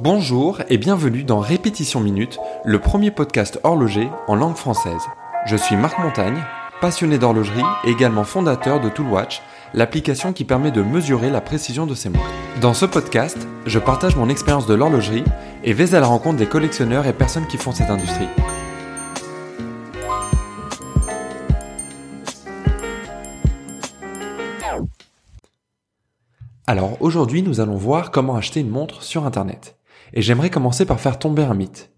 Bonjour et bienvenue dans Répétition Minute, le premier podcast horloger en langue française. Je suis Marc Montagne, passionné d'horlogerie et également fondateur de Toolwatch, l'application qui permet de mesurer la précision de ses montres. Dans ce podcast, je partage mon expérience de l'horlogerie et vais à la rencontre des collectionneurs et personnes qui font cette industrie. Alors aujourd'hui, nous allons voir comment acheter une montre sur Internet. Et j'aimerais commencer par faire tomber un mythe.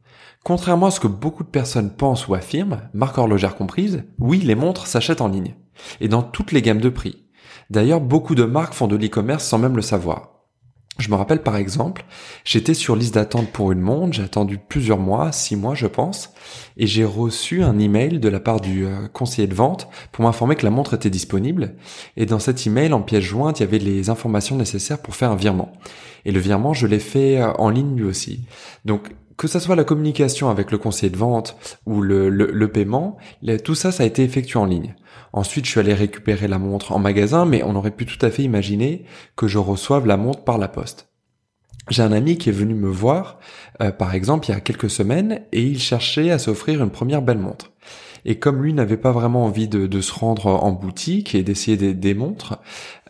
Contrairement à ce que beaucoup de personnes pensent ou affirment, marque horlogère comprise, oui, les montres s'achètent en ligne. Et dans toutes les gammes de prix. D'ailleurs, beaucoup de marques font de l'e-commerce sans même le savoir. Je me rappelle par exemple, j'étais sur liste d'attente pour une montre, j'ai attendu plusieurs mois, six mois je pense, et j'ai reçu un email de la part du euh, conseiller de vente pour m'informer que la montre était disponible. Et dans cet email, en pièce jointe, il y avait les informations nécessaires pour faire un virement. Et le virement, je l'ai fait euh, en ligne lui aussi. Donc que ça soit la communication avec le conseiller de vente ou le, le, paiement, tout ça, ça a été effectué en ligne. Ensuite, je suis allé récupérer la montre en magasin, mais on aurait pu tout à fait imaginer que je reçoive la montre par la poste. J'ai un ami qui est venu me voir, euh, par exemple, il y a quelques semaines, et il cherchait à s'offrir une première belle montre. Et comme lui n'avait pas vraiment envie de, se rendre en boutique et d'essayer des, montres,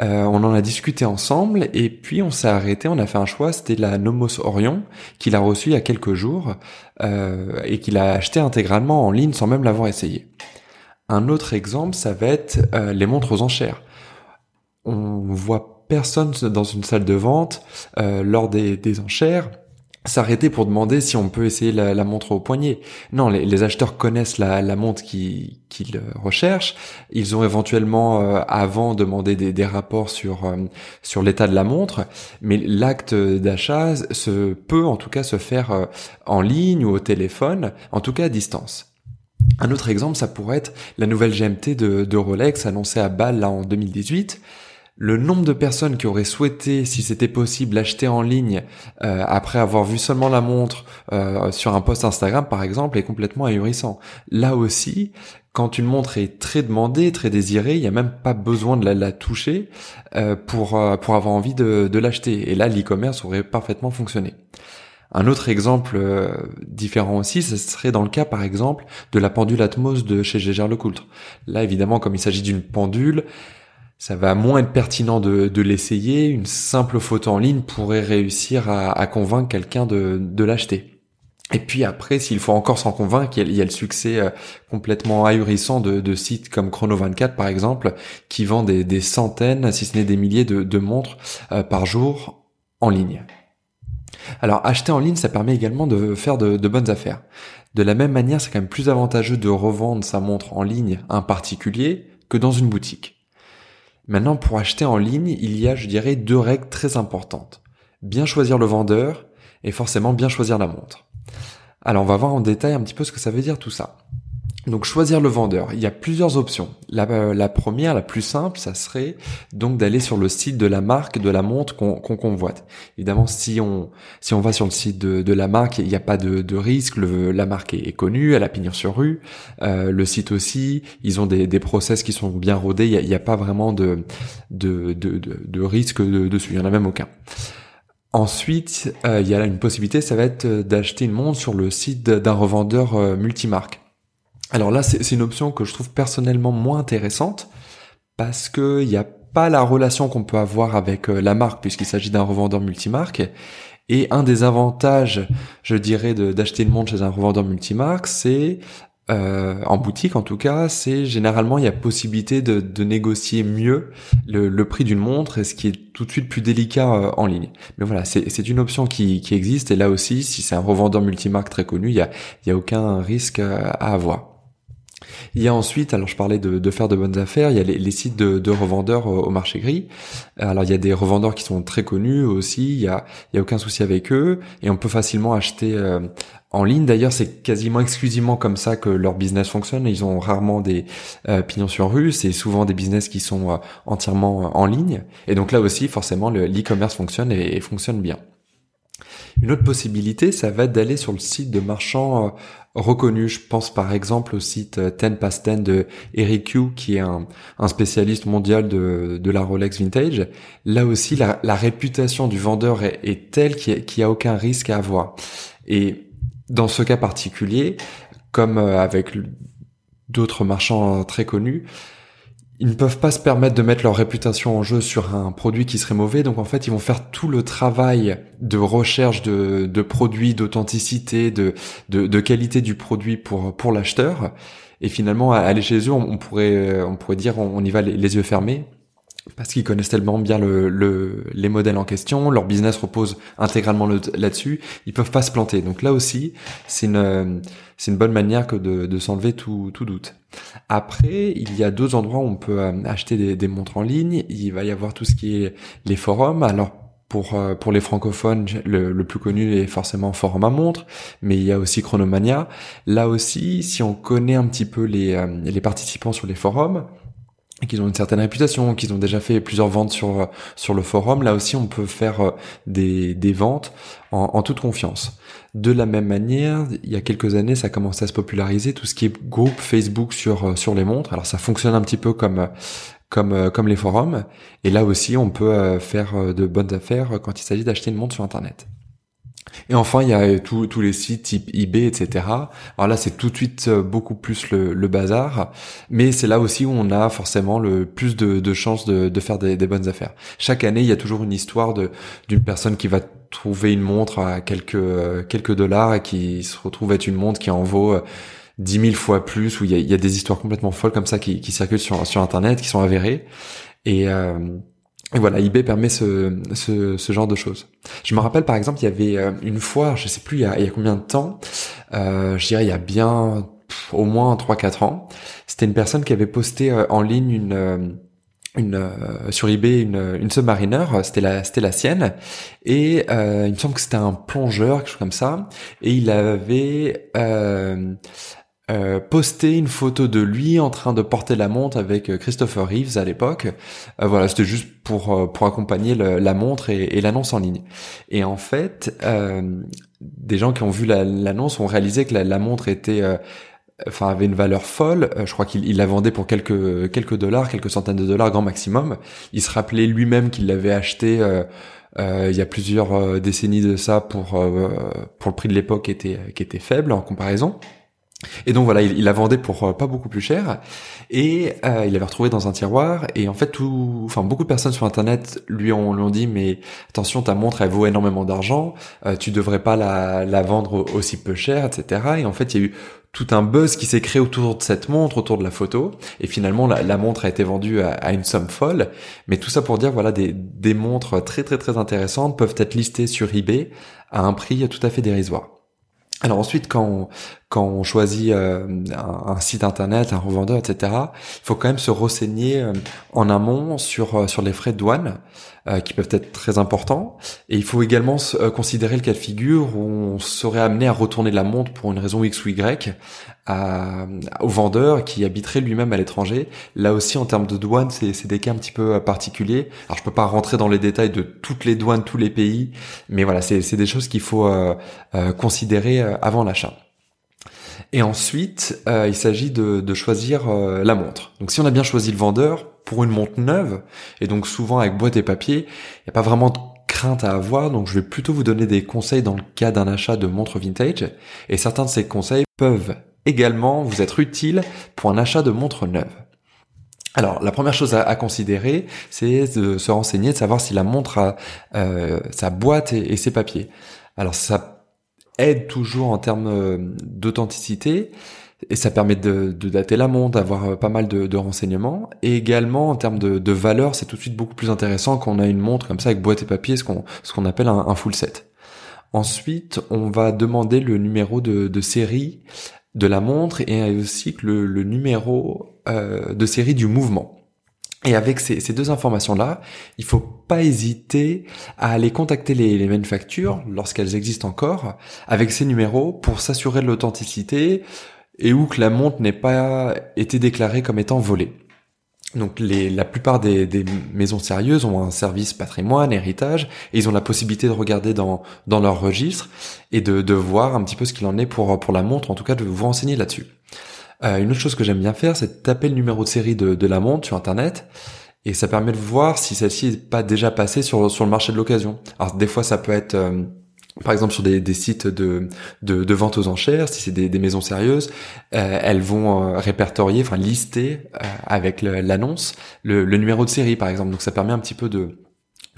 euh, on en a discuté ensemble et puis on s'est arrêté, on a fait un choix, c'était la Nomos Orion qu'il a reçue il y a quelques jours euh, et qu'il a acheté intégralement en ligne sans même l'avoir essayé. Un autre exemple, ça va être euh, les montres aux enchères. On voit personne dans une salle de vente lors des, des enchères s'arrêter pour demander si on peut essayer la, montre au poignet. Non, les, acheteurs connaissent la, montre qu'ils recherchent. Ils ont éventuellement euh, avant demandé des, rapports sur euh, sur l'état de la montre, mais l'acte d'achat se peut en tout cas se faire euh, en ligne ou au téléphone, en tout cas à distance. Un autre exemple, ça pourrait être la nouvelle GMT de, de Rolex annoncée à Bâle là en 2018 le nombre de personnes qui auraient souhaité, si c'était possible, l'acheter en ligne euh, après avoir vu seulement la montre euh, sur un post Instagram, par exemple, est complètement ahurissant. Là aussi, quand une montre est très demandée, très désirée, il n'y a même pas besoin de la, toucher euh, pour pour avoir envie de, de l'acheter. Et là, l'e-commerce aurait parfaitement fonctionné. Un autre exemple différent aussi, ce serait dans le cas par exemple de la pendule Atmos de chez Gégère Lecoultre. Là évidemment comme il s'agit d'une pendule, ça va moins être pertinent de, l'essayer. Une simple photo en ligne pourrait réussir à, convaincre quelqu'un de, l'acheter. Et puis après, s'il faut encore s'en convaincre, il y, a, le succès euh, complètement ahurissant de, sites comme Chrono24 par exemple, qui vend des, centaines, si ce n'est des milliers de, montres euh, par jour en ligne. Alors acheter en ligne, ça permet également de faire de, de bonnes affaires. De la même manière, c'est quand même plus avantageux de revendre sa montre en ligne à un particulier que dans une boutique. Maintenant, pour acheter en ligne, il y a, je dirais, deux règles très importantes. Bien choisir le vendeur et forcément bien choisir la montre. Alors, on va voir en détail un petit peu ce que ça veut dire tout ça. Donc choisir le vendeur, il y a plusieurs options. La, euh, la première, la plus simple, ça serait donc d'aller sur le site de la marque de la montre qu'on convoite. Évidemment, si on si on va sur le site de, de la marque, il n'y a pas de, de risque. Le, la marque est, connue, elle a pignon sur rue. Euh, le site aussi, ils ont des, des process qui sont bien rodés. Il n'y a, a, pas vraiment de de, de, de risque dessus. Il n'y en a même aucun. Ensuite, euh, il y a une possibilité, ça va être d'acheter une montre sur le site d'un revendeur multimarque. Alors là, c'est une option que je trouve personnellement moins intéressante parce que il n'y a pas la relation qu'on peut avoir avec euh, la marque puisqu'il s'agit d'un revendeur multimarque. Et un des avantages, je dirais, d'acheter une montre chez un revendeur multimarque, c'est euh, en boutique en tout cas, c'est généralement il y a possibilité de, négocier mieux le, prix d'une montre et ce qui est tout de suite plus délicat euh, en ligne. Mais voilà, c'est une option qui, existe et là aussi, si c'est un revendeur multimarque très connu, il y a, il y a aucun risque à avoir. Il y a ensuite, alors je parlais de, faire de bonnes affaires, il y a les, sites de, revendeurs au, marché gris. Alors il y a des revendeurs qui sont très connus aussi, il y a, il y a aucun souci avec eux et on peut facilement acheter euh, en ligne. D'ailleurs, c'est quasiment exclusivement comme ça que leur business fonctionne. Ils ont rarement des euh, pignons sur rue. C'est souvent des business qui sont euh, entièrement en ligne. Et donc là aussi, forcément, le, l'e-commerce fonctionne et fonctionne bien. Une autre possibilité, ça va d'aller sur le site de marchands euh, reconnus. Je pense par exemple au site 10 euh, past 10 de Eric Yu, qui est un, spécialiste mondial de, la Rolex Vintage. Là aussi, la, réputation du vendeur est, telle qu'il n'y a, a, aucun risque à avoir. Et dans ce cas particulier, comme euh, avec d'autres marchands très connus, ils ne peuvent pas se permettre de mettre leur réputation en jeu sur un produit qui serait mauvais. Donc en fait, ils vont faire tout le travail de recherche de, de produits, d'authenticité, de, de, de, qualité du produit pour, pour l'acheteur. Et finalement, aller chez eux, on, pourrait, on pourrait dire, on, y va les, yeux fermés parce qu'ils connaissent tellement bien le, le, les modèles en question, leur business repose intégralement là-dessus, ils peuvent pas se planter. Donc là aussi, c'est une, c'est une bonne manière que de, de s'enlever tout, tout doute. Après, il y a deux endroits où on peut euh, acheter des, des, montres en ligne. Il va y avoir tout ce qui est les forums. Alors pour euh, pour les francophones, le, le, plus connu est forcément Forum à montre, mais il y a aussi Chronomania. Là aussi, si on connaît un petit peu les euh, les participants sur les forums, qu'ils ont une certaine réputation, qu'ils ont déjà fait plusieurs ventes sur sur le forum, là aussi on peut faire des, des ventes en, en toute confiance. De la même manière, il y a quelques années, ça a commencé à se populariser tout ce qui est groupe Facebook sur euh, sur les montres. Alors ça fonctionne un petit peu comme comme euh, comme les forums. Et là aussi, on peut euh, faire de bonnes affaires quand il s'agit d'acheter une montre sur Internet. Et enfin, il y a tous les sites type eBay, etc. Alors là, c'est tout de suite beaucoup plus le, le bazar, mais c'est là aussi où on a forcément le plus de, de chances de, de faire des, des, bonnes affaires. Chaque année, il y a toujours une histoire d'une personne qui va trouver une montre à quelques euh, quelques dollars et qui se retrouve être une montre qui en vaut euh, dix mille fois plus, où il y a, y a, des histoires complètement folles comme ça qui, qui circulent sur, sur Internet, qui sont avérées. Et, euh, et voilà, eBay permet ce, ce, ce, genre de choses. Je me rappelle par exemple, il y avait une fois, je sais plus il y a, il y a combien de temps, euh, je dirais il y a bien au moins 3-4 ans, c'était une personne qui avait posté en ligne une une euh, sur eBay une, une Submariner, c'était la c'était la sienne et euh, il me semble que c'était un plongeur quelque chose comme ça et il avait euh, euh, posté une photo de lui en train de porter la montre avec Christopher Reeves à l'époque. voilà, c'était juste pour pour accompagner la montre et, l'annonce en ligne. Et en fait, des gens qui ont vu l'annonce ont réalisé que la, montre était enfin avait une valeur folle. Euh, je crois qu'il la vendait pour quelques quelques dollars, quelques centaines de dollars grand maximum. Il se rappelait lui-même qu'il l'avait acheté euh, euh, il y a plusieurs décennies de ça pour pour le prix de l'époque était qui était faible en comparaison. Et donc voilà, il, il la vendait pour pas beaucoup plus cher et il l'avait retrouvé dans un tiroir et en fait tout, enfin beaucoup de personnes sur internet lui ont, lui dit mais attention ta montre elle vaut énormément d'argent, tu devrais pas la, la vendre aussi peu cher, etc. Et en fait il y a eu tout un buzz qui s'est créé autour de cette montre, autour de la photo, et finalement la, montre a été vendue à, une somme folle. Mais tout ça pour dire, voilà, des, des montres très très très intéressantes peuvent être listées sur eBay à un prix tout à fait dérisoire. Alors ensuite, quand quand on choisit euh, un, site internet, un revendeur, etc., il faut quand même se renseigner euh, en amont sur euh, sur les frais de douane qui peuvent être très importants. Et il faut également considérer le cas de figure où on serait amené à retourner la montre pour une raison X ou Y à, au vendeur qui habiterait lui-même à l'étranger. Là aussi, en termes de douane, c'est des cas un petit peu particuliers. Alors je peux pas rentrer dans les détails de toutes les douanes, tous les pays, mais voilà, c'est des choses qu'il faut considérer avant l'achat. Et ensuite, euh, il s'agit de, de choisir euh, la montre. Donc si on a bien choisi le vendeur pour une montre neuve, et donc souvent avec boîte et papier, il n'y a pas vraiment de crainte à avoir, donc je vais plutôt vous donner des conseils dans le cas d'un achat de montre vintage, et certains de ces conseils peuvent également vous être utiles pour un achat de montre neuve. Alors, la première chose à, considérer, c'est de se renseigner, de savoir si la montre a euh, sa boîte et, et ses papiers. Alors, ça aide toujours en termes euh, d'authenticité et ça permet de, dater la montre, d'avoir euh, pas mal de, renseignements. Et également en termes de, valeur, c'est tout de suite beaucoup plus intéressant quand on a une montre comme ça avec boîte et papier, ce qu'on ce qu'on appelle un, full set. Ensuite, on va demander le numéro de, série de la montre et aussi le, le numéro euh, de série du mouvement. Et avec ces, ces deux informations-là, il faut pas hésiter à aller contacter les, les manufactures lorsqu'elles existent encore avec ces numéros pour s'assurer de l'authenticité et où que la montre n'ait pas été déclarée comme étant volée. donc les, la plupart des, des, maisons sérieuses ont un service patrimoine, héritage, et ils ont la possibilité de regarder dans, dans leur registre et de, de voir un petit peu ce qu'il en est pour, pour la montre, en tout cas de vous renseigner là-dessus. Euh, une autre chose que j'aime bien faire, c'est de taper le numéro de série de, de la montre sur Internet, et ça permet de voir si celle-ci n'est pas déjà passée sur, sur le marché de l'occasion. Alors des fois ça peut être... Euh, par exemple sur des, des sites de, de, de, vente aux enchères, si c'est des, des, maisons sérieuses, euh, elles vont euh, répertorier, enfin lister euh, avec l'annonce le, le, numéro de série par exemple. Donc ça permet un petit peu de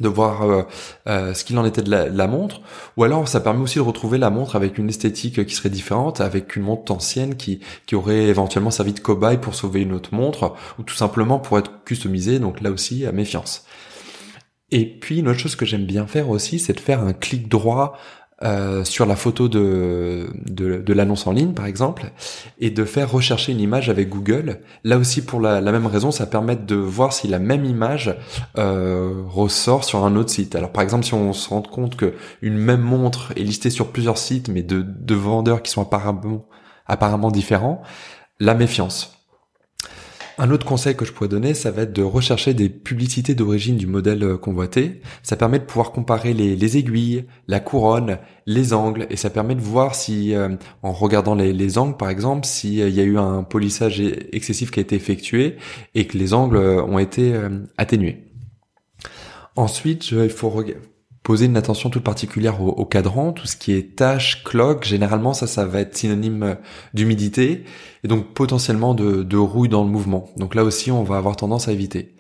de voir euh, euh, ce qu'il en était de la, montre, ou alors ça permet aussi de retrouver la montre avec une esthétique qui serait différente, avec une montre ancienne qui, qui aurait éventuellement servi de cobaye pour sauver une autre montre, ou tout simplement pour être customisée, donc là aussi à méfiance. Et puis une autre chose que j'aime bien faire aussi, c'est de faire un clic droit euh, sur la photo de, de, de l'annonce en ligne, par exemple, et de faire rechercher une image avec Google. Là aussi, pour la, la même raison, ça permet de voir si la même image euh, ressort sur un autre site. Alors, par exemple, si on se rend compte que une même montre est listée sur plusieurs sites, mais de, de vendeurs qui sont apparemment, apparemment différents, la méfiance. Un autre conseil que je pourrais donner, ça va être de rechercher des publicités d'origine du modèle euh, convoité. Ça permet de pouvoir comparer les, aiguilles, la couronne, les angles, et ça permet de voir si, euh, en regardant les, angles par exemple, s'il y a eu un polissage excessif qui a été effectué et que les angles euh, ont été atténués. Ensuite, il faut poser une attention toute particulière au, cadran, tout ce qui est tache, cloque, généralement ça, ça va être synonyme euh, d'humidité et donc potentiellement de, rouille dans le mouvement. Donc là aussi, on va avoir tendance à éviter.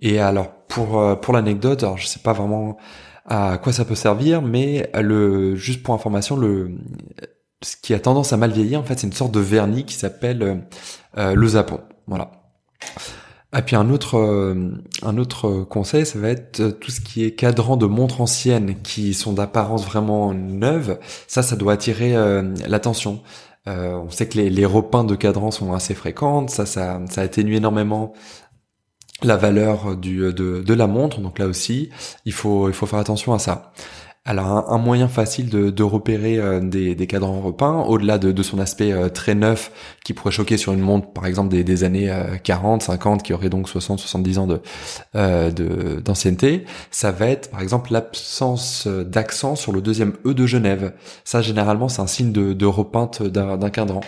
Et alors pour euh, pour l'anecdote, alors je sais pas vraiment à quoi ça peut servir, mais le juste pour information, le ce qui a tendance à mal vieillir, en fait, c'est une sorte de vernis qui s'appelle euh, le zapon. Voilà. Et puis un autre, euh, un autre conseil, ça va être euh, tout ce qui est cadran de montres anciennes qui sont d'apparence vraiment neuve. Ça, ça doit attirer euh, l'attention. on sait que les, les de cadran sont assez fréquentes. Ça, ça, ça atténue énormément la valeur de, de la montre. Donc là aussi, il faut, il faut faire attention à ça. Alors un, moyen facile de, repérer euh, des, des, cadrans repeints, au-delà de, de, son aspect euh, très neuf qui pourrait choquer sur une montre par exemple des, années 40, euh, 50 qui aurait donc 60, 70 ans d'ancienneté, ça va être par exemple l'absence d'accent sur le deuxième E de Genève. Ça généralement c'est un signe de, repeinte d'un cadran.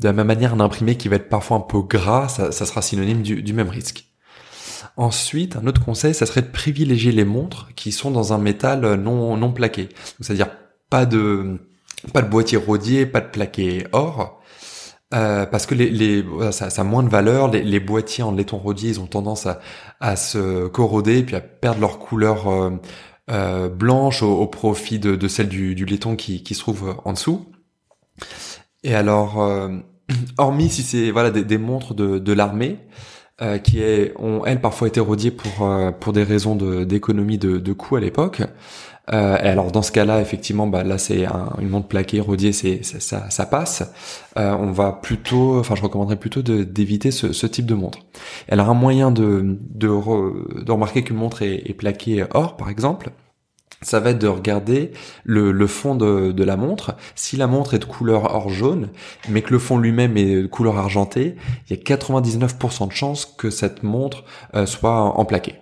De la même manière, un imprimé qui va être parfois un peu gras, ça, sera synonyme du même risque. Ensuite, un autre conseil, ça serait de privilégier les montres qui sont dans un métal non, non plaqué. C'est-à-dire pas de, pas de boîtier rodier, pas de plaqué or. Euh, parce que les, les ça, ça, a moins de valeur. Les, les, boîtiers en laiton rodier, ils ont tendance à, à se corroder puis à perdre leur couleur euh, euh, blanche au, profit de, de celle du, du laiton qui, qui, se trouve en dessous. Et alors, euh, hormis si c'est voilà des, des montres de, de l'armée, euh, qui est, ont elles parfois été rodiées pour euh, pour des raisons d'économie de, de, coûts à l'époque. Euh, alors dans ce cas-là, effectivement, bah là c'est une montre plaquée rodiée, c'est ça, ça passe. Euh, on va plutôt, enfin je recommanderais plutôt d'éviter ce, ce, type de montre. Alors un moyen de de, de remarquer qu'une montre est, est plaquée or, par exemple, ça va être de regarder le, fond de, la montre. Si la montre est de couleur or jaune, mais que le fond lui-même est de couleur argentée, il y a 99% de chances que cette montre euh, soit en plaqué.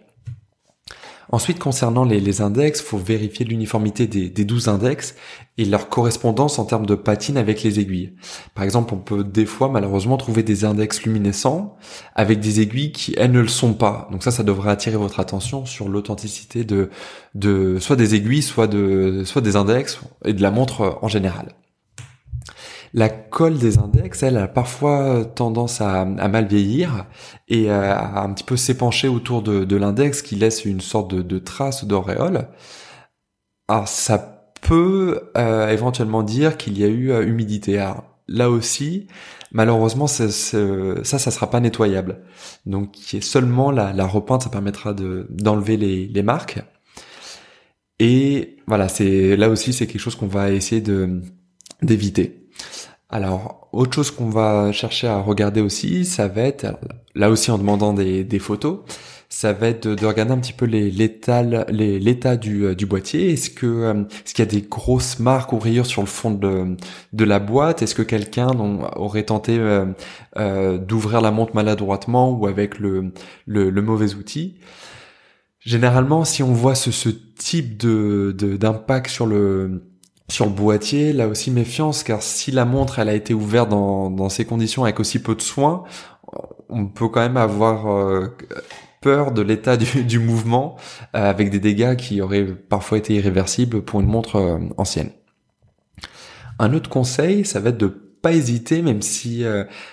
Ensuite, concernant les, les index, faut vérifier l'uniformité des, des 12 index et leur correspondance en termes de patine avec les aiguilles. Par exemple, on peut des fois malheureusement trouver des index luminescents avec des aiguilles qui elles ne le sont pas. Donc ça, ça devrait attirer votre attention sur l'authenticité de, soit des aiguilles, soit soit des index et de la montre en général. La colle des index, elle, a parfois tendance à, mal vieillir et à, un petit peu s'épancher autour de, l'index qui laisse une sorte de, trace d'auréole. Alors ça peut euh, éventuellement dire qu'il y a eu euh, humidité. Alors, là aussi, malheureusement, ça, ça, sera pas nettoyable. Donc, seulement la, la repeinte, ça permettra de d'enlever les, marques. Et voilà, c'est là aussi, c'est quelque chose qu'on va essayer d'éviter. Alors, autre chose qu'on va chercher à regarder aussi, ça va être, là aussi en demandant des, photos, ça va être de, regarder un petit peu l'état euh, du boîtier. Est-ce que euh, qu'il y a des grosses marques ou rayures sur le fond de, la boîte? Est-ce que quelqu'un aurait tenté euh, d'ouvrir la montre maladroitement ou avec le, mauvais outil? Généralement, si on voit ce, type d'impact sur le sur le boîtier, là aussi méfiance, car si la montre elle a été ouverte dans, ces conditions avec aussi peu de soins, on peut quand même avoir euh, peur de l'état du, mouvement euh, avec des dégâts qui auraient parfois été irréversibles pour une montre euh, ancienne. Un autre conseil, ça va être de pas hésiter, même si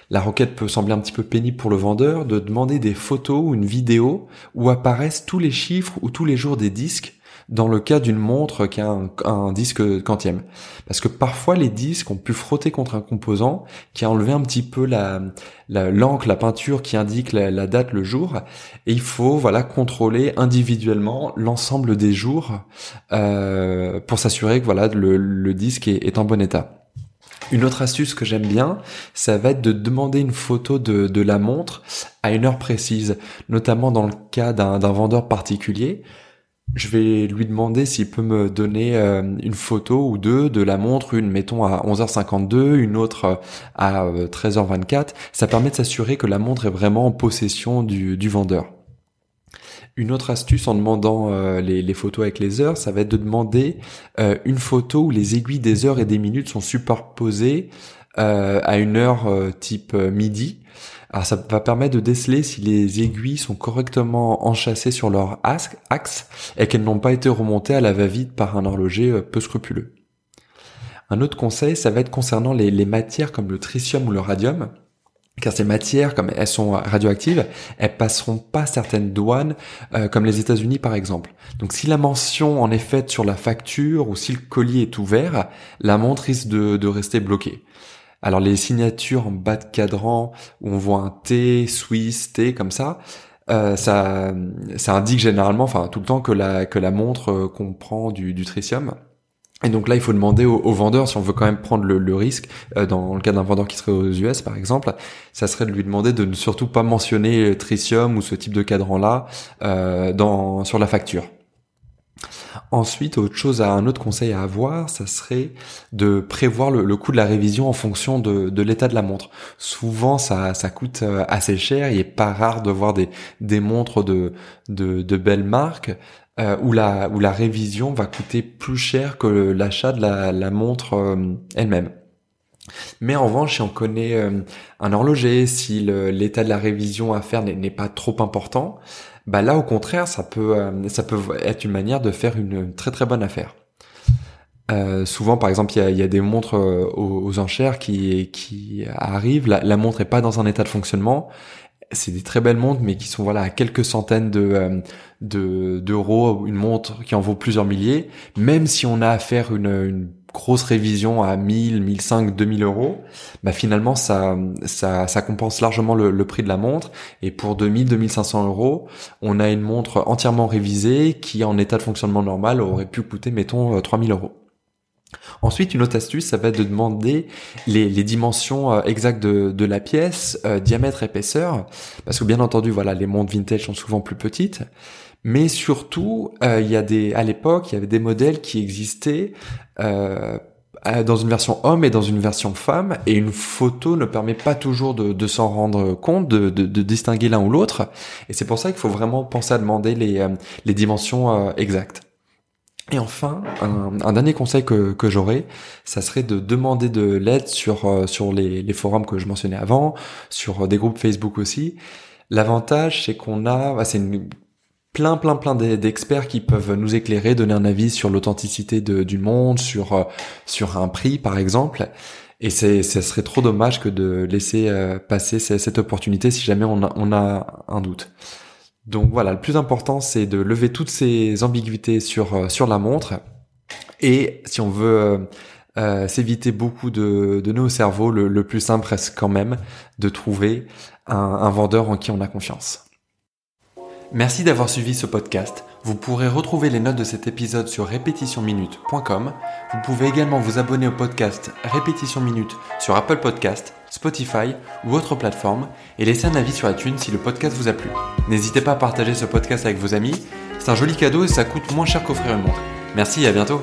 la requête peut sembler un petit peu pénible pour le vendeur, de demander des photos ou une vidéo où apparaissent tous les chiffres ou tous les jours des disques dans le cas d'une montre qui a un, disque quantième. Parce que parfois les disques ont pu frotter contre un composant qui a enlevé un petit peu la l'encre, la, peinture qui indique la, date, le jour, et il faut voilà contrôler individuellement l'ensemble des jours euh, pour s'assurer que voilà le, disque est, en bon état. Une autre astuce que j'aime bien, ça va être de demander une photo de, de, la montre à une heure précise, notamment dans le cas d'un vendeur particulier je vais lui demander s'il peut me donner euh, une photo ou deux de la montre, une mettons à 11h52, une autre euh, à 13h24. Euh, Ça permet de s'assurer que la montre est vraiment en possession du, vendeur. Une autre astuce en demandant les, photos avec les heures, ça va être de demander une photo où les aiguilles des heures et des minutes sont superposées à une heure type midi alors ça va permettre de déceler si les aiguilles sont correctement enchâssées sur leur axe et qu'elles n'ont pas été remontées à la va-vite par un horloger euh, peu scrupuleux. Un autre conseil, ça va être concernant les, matières comme le tritium ou le radium. Car ces matières, comme elles sont radioactives, elles passeront pas certaines douanes, euh, comme les États-Unis par exemple. Donc si la mention en est faite sur la facture ou si le collier est ouvert, la montre risque de, de rester bloquée. Alors les signatures en bas de cadran où on voit un T, Swiss, T comme ça, euh, ça, ça indique généralement, enfin tout le temps que la que la montre euh, comprend du, du tritium. Et donc là, il faut demander au, au, vendeur, si on veut quand même prendre le, risque, euh, dans le cas d'un vendeur qui serait aux US par exemple, ça serait de lui demander de ne surtout pas mentionner tritium ou ce type de cadran-là dans sur la facture. Ensuite, autre chose, un autre conseil à avoir, ça serait de prévoir le, coût de la révision en fonction de, l'état de la montre. Souvent, ça, ça coûte euh, assez cher. Il est pas rare de voir des, des montres de, de, belles marques euh, où, la, où la révision va coûter plus cher que l'achat de la, la montre euh, elle-même. Mais en revanche, si on connaît un horloger, si l'état de la révision à faire n'est pas trop important, bah là au contraire ça peut euh, ça peut être une manière de faire une, très très bonne affaire. Euh, souvent, par exemple, il y a, y a, des montres euh, aux, enchères qui, qui arrivent. La, la, montre est pas dans un état de fonctionnement. C'est des très belles montres, mais qui sont voilà à quelques centaines de euh, d'euros. une montre qui en vaut plusieurs milliers. Même si on a à faire une, une grosse révision à 1000, 1005, 2000 euros, bah finalement ça, ça, compense largement le, prix de la montre. Et pour 2000, 2500 euros, on a une montre entièrement révisée qui en état de fonctionnement normal aurait pu coûter, mettons, 3000 euh, euros. Ensuite, une autre astuce, ça va être de demander les, dimensions euh, exactes de, de la pièce, euh, diamètre, épaisseur, parce que bien entendu, voilà, les montres vintage sont souvent plus petites. Mais surtout, euh, il y a des, à l'époque, il y avait des modèles qui existaient euh, dans une version homme et dans une version femme, et une photo ne permet pas toujours de, de s'en rendre compte, de, de, de distinguer l'un ou l'autre. Et c'est pour ça qu'il faut vraiment penser à demander les, euh, les dimensions exactes. Et enfin, un, un, dernier conseil que, que j'aurais, ça serait de demander de l'aide sur, sur les, les forums que je mentionnais avant, sur des groupes Facebook aussi. L'avantage, c'est qu'on a, bah, c'est une plein, plein, plein d'experts qui peuvent nous éclairer, donner un avis sur l'authenticité du monde, sur euh, sur un prix par exemple. Et c'est, ce serait trop dommage que de laisser euh, passer cette opportunité si jamais on a, on a un doute. Donc voilà, le plus important c'est de lever toutes ces ambiguïtés sur euh, sur la montre. Et si on veut s'éviter beaucoup de, de nos cerveaux, le, le, plus simple reste quand même de trouver un, un vendeur en qui on a confiance. Merci d'avoir suivi ce podcast. Vous pourrez retrouver les notes de cet épisode sur répétitionminute.com. Vous pouvez également vous abonner au podcast Répétition Minute sur Apple Podcast, Spotify ou autre plateforme et laisser un avis sur iTunes si le podcast vous a plu. N'hésitez pas à partager ce podcast avec vos amis, c'est un joli cadeau et ça coûte moins cher qu'offrir une montre. Merci et à bientôt